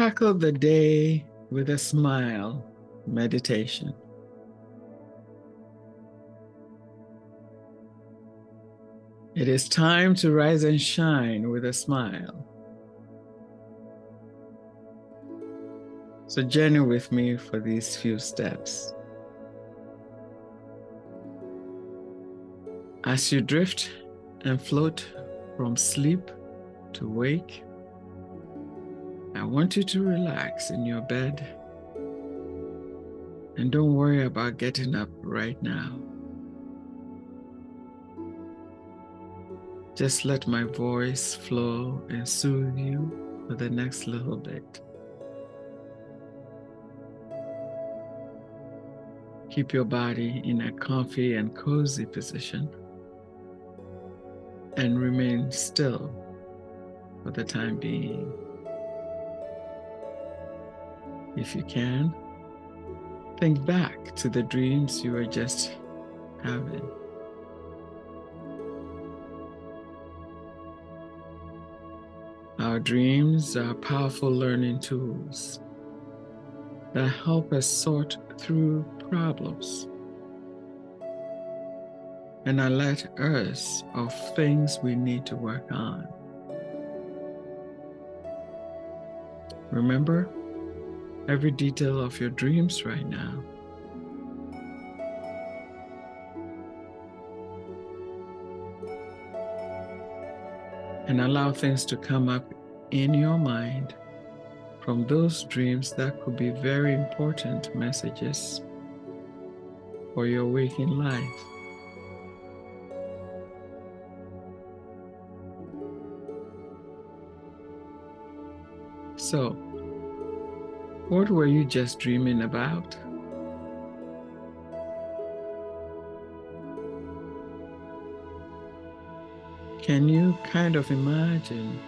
Tackle the day with a smile meditation. It is time to rise and shine with a smile. So, journey with me for these few steps. As you drift and float from sleep to wake, I want you to relax in your bed and don't worry about getting up right now. Just let my voice flow and soothe you for the next little bit. Keep your body in a comfy and cozy position and remain still for the time being. If you can, think back to the dreams you were just having. Our dreams are powerful learning tools that help us sort through problems and alert us of things we need to work on. Remember every detail of your dreams right now. and allow things to come up in your mind from those dreams that could be very important messages for your waking life. So, what were you just dreaming about? Can you kind of imagine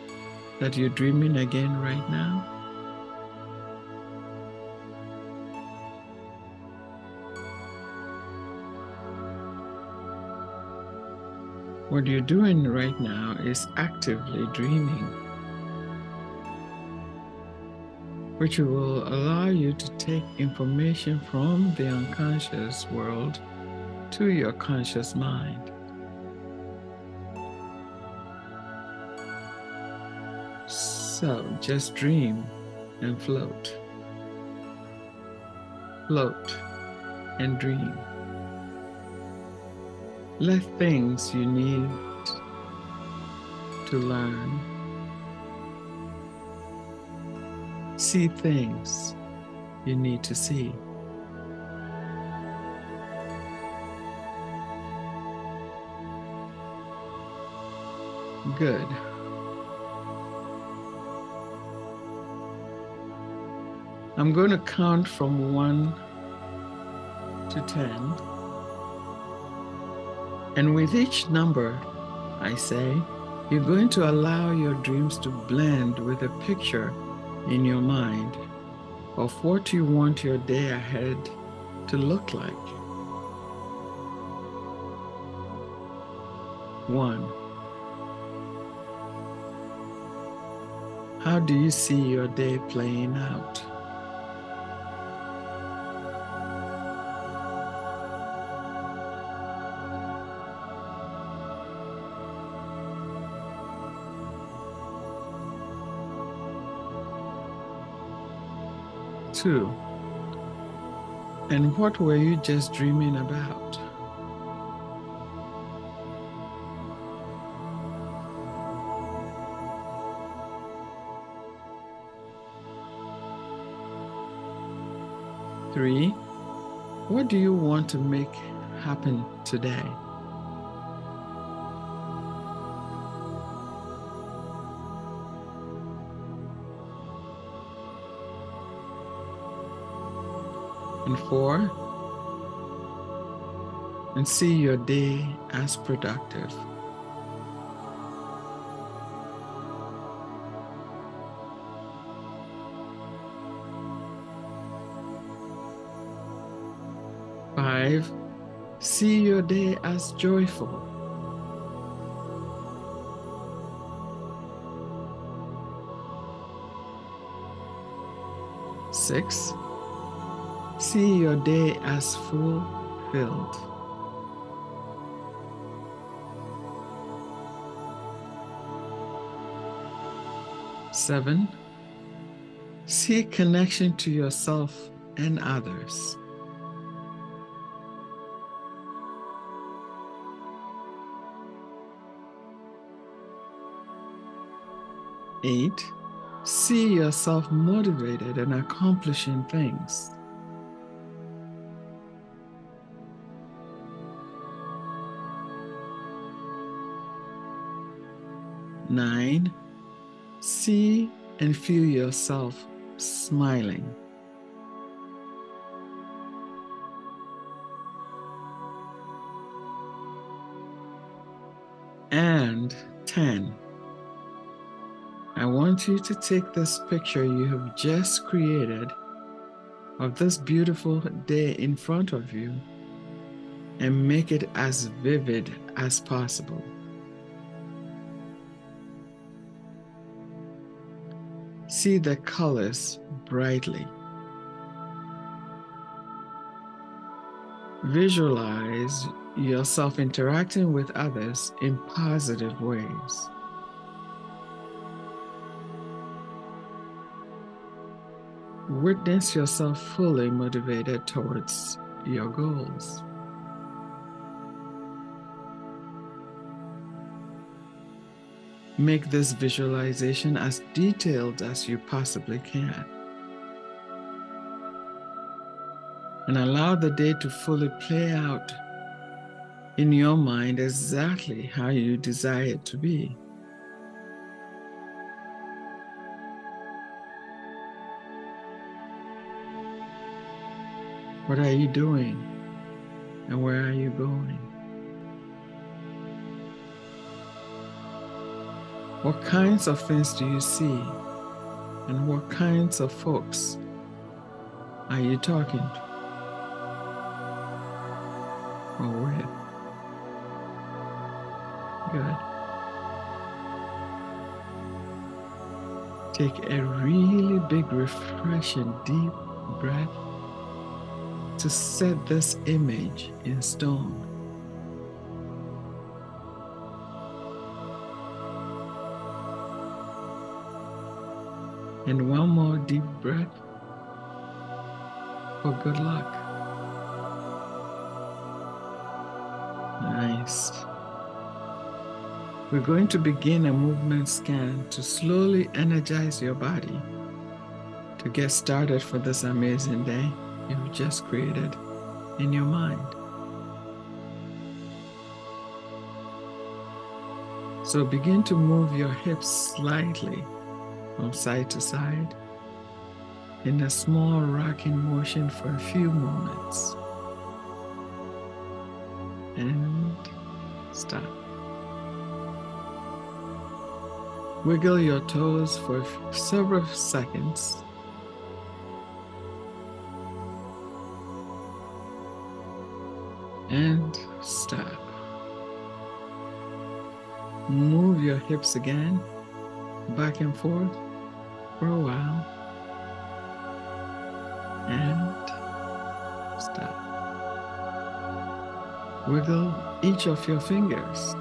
that you're dreaming again right now? What you're doing right now is actively dreaming, which will allow you to take information from the unconscious world to your conscious mind. So just dream and float. Float and dream. Let things you need to learn. See things you need to see. Good. I'm going to count from one to 10. And with each number I say, you're going to allow your dreams to blend with a picture in your mind of what you want your day ahead to look like. One. How do you see your day playing out? Two. And what were you just dreaming about? Three. What do you want to make happen today? Four, and see your day as productive. Five, see your day as joyful. Six, see your day as fulfilled. Seven, see connection to yourself and others. Eight, see yourself motivated and accomplishing things. Nine, see and feel yourself smiling. And 10. I want you to take this picture you have just created of this beautiful day in front of you and make it as vivid as possible. See the colors brightly. Visualize yourself interacting with others in positive ways. Witness yourself fully motivated towards your goals. Make this visualization as detailed as you possibly can. And allow the day to fully play out in your mind exactly how you desire it to be. What are you doing? And where are you going? What kinds of things do you see? And what kinds of folks are you talking to? Or with? Good. Take a really big, refreshing, deep breath to set this image in stone. And one more deep breath for good luck. Nice. We're going to begin a movement scan to slowly energize your body to get started for this amazing day you've just created in your mind. So begin to move your hips slightly from side to side in a small rocking motion for a few moments. And stop. Wiggle your toes for several seconds and stop. Move your hips again, back and forth for a while, and stop. Wiggle each of your fingers.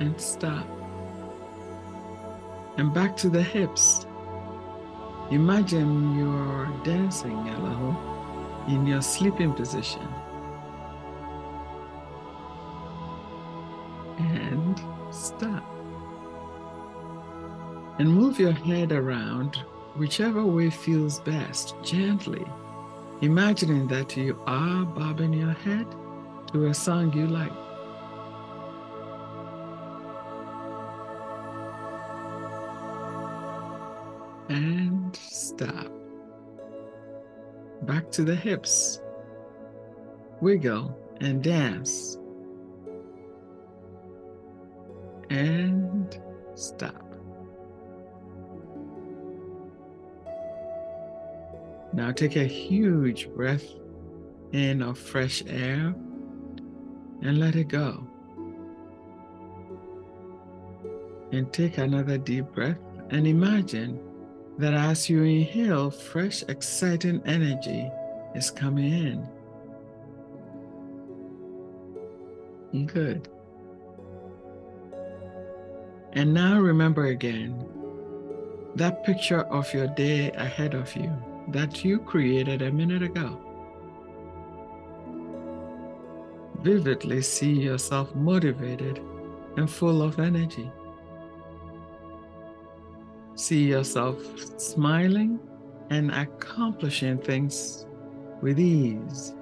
And stop. And back to the hips. Imagine you're dancing little in your sleeping position. Your head around whichever way feels best, gently, imagining that you are bobbing your head to a song you like. and stop. Back to the hips. Wiggle and dance. Now take a huge breath in of fresh air and let it go. And take another deep breath and imagine that as you inhale, fresh, exciting energy is coming in. Good. And now remember again that picture of your day ahead of you that you created a minute ago. Vividly see yourself motivated and full of energy. See yourself smiling and accomplishing things with ease.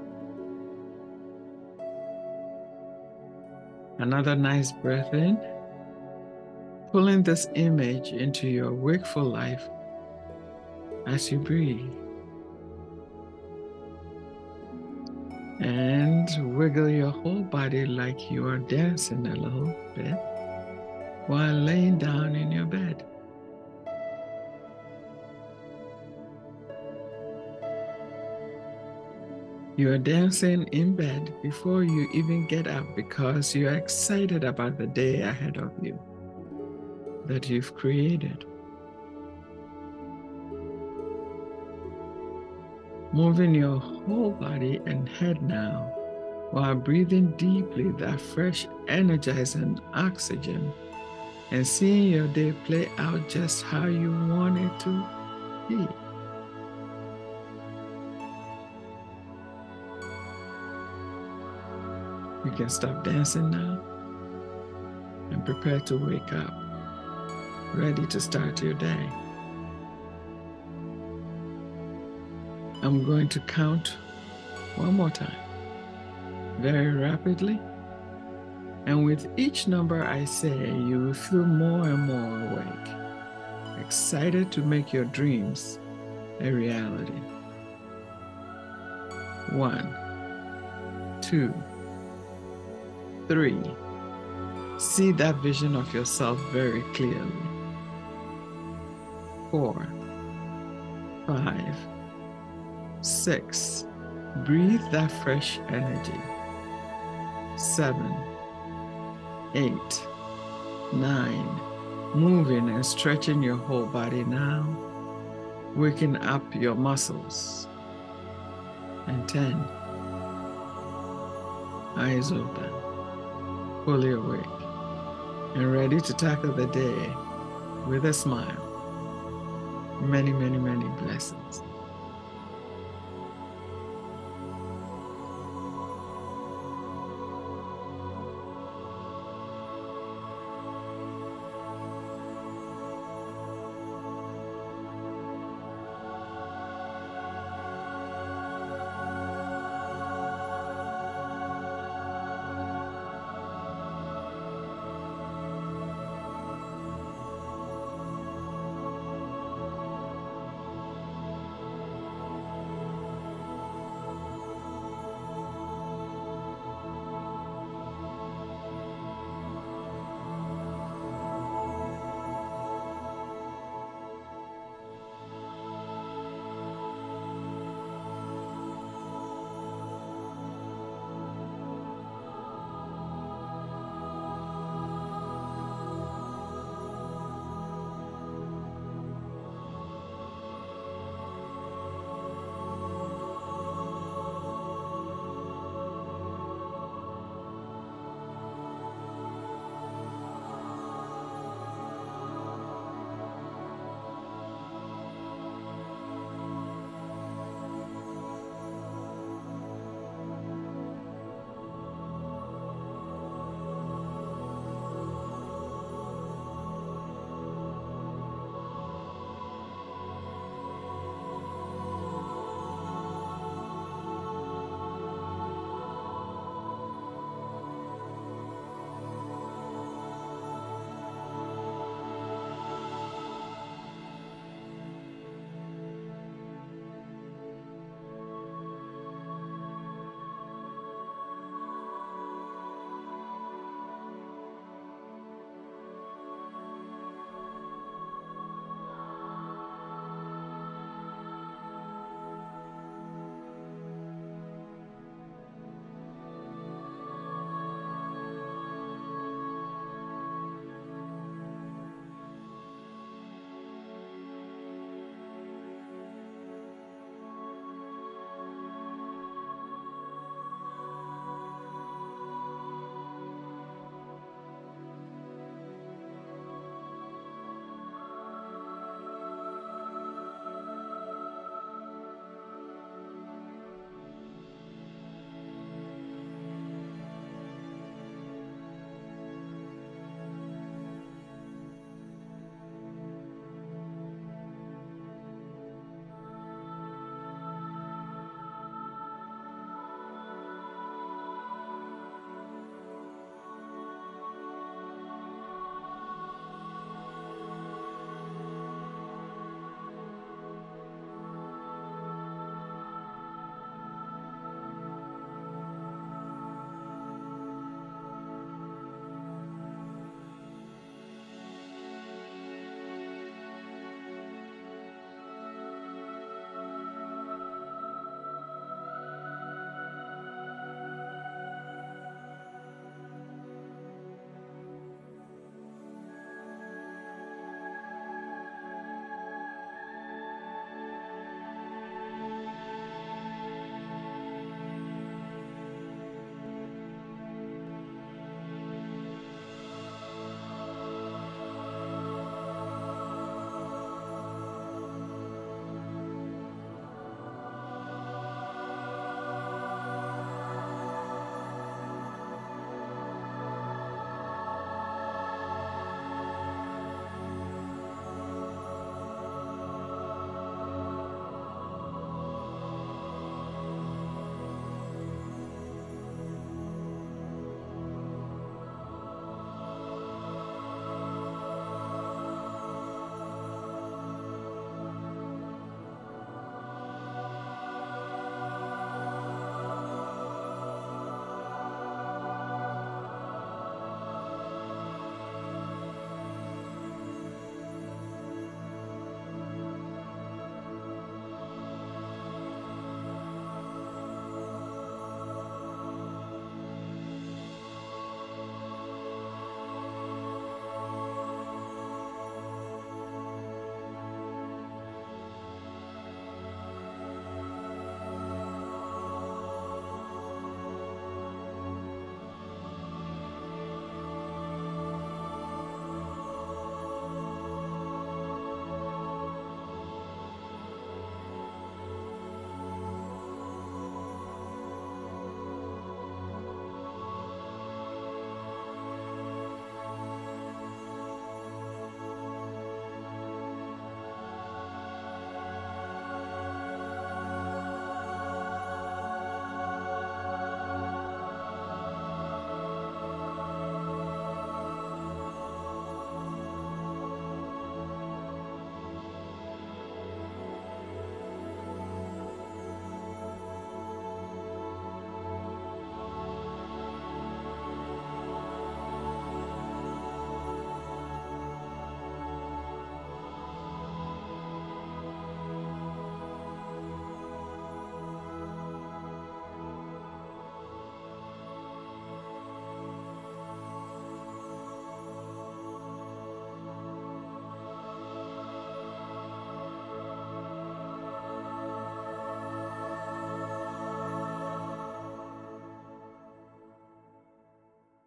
Another nice breath in, pulling this image into your wakeful life as you breathe. And wiggle your whole body like you are dancing a little bit while laying down in your bed. You are dancing in bed before you even get up because you are excited about the day ahead of you that you've created. Moving your whole body and head now while breathing deeply that fresh, energizing oxygen and seeing your day play out just how you want it to be. You can stop dancing now and prepare to wake up, ready to start your day. I'm going to count one more time, very rapidly. And with each number I say, you will feel more and more awake, excited to make your dreams a reality. One, two Three, see that vision of yourself very clearly. Four, five, six, breathe that fresh energy. Seven, eight, nine, moving and stretching your whole body now, waking up your muscles. And 10, eyes open fully awake and ready to tackle the day with a smile. Many, many, many blessings.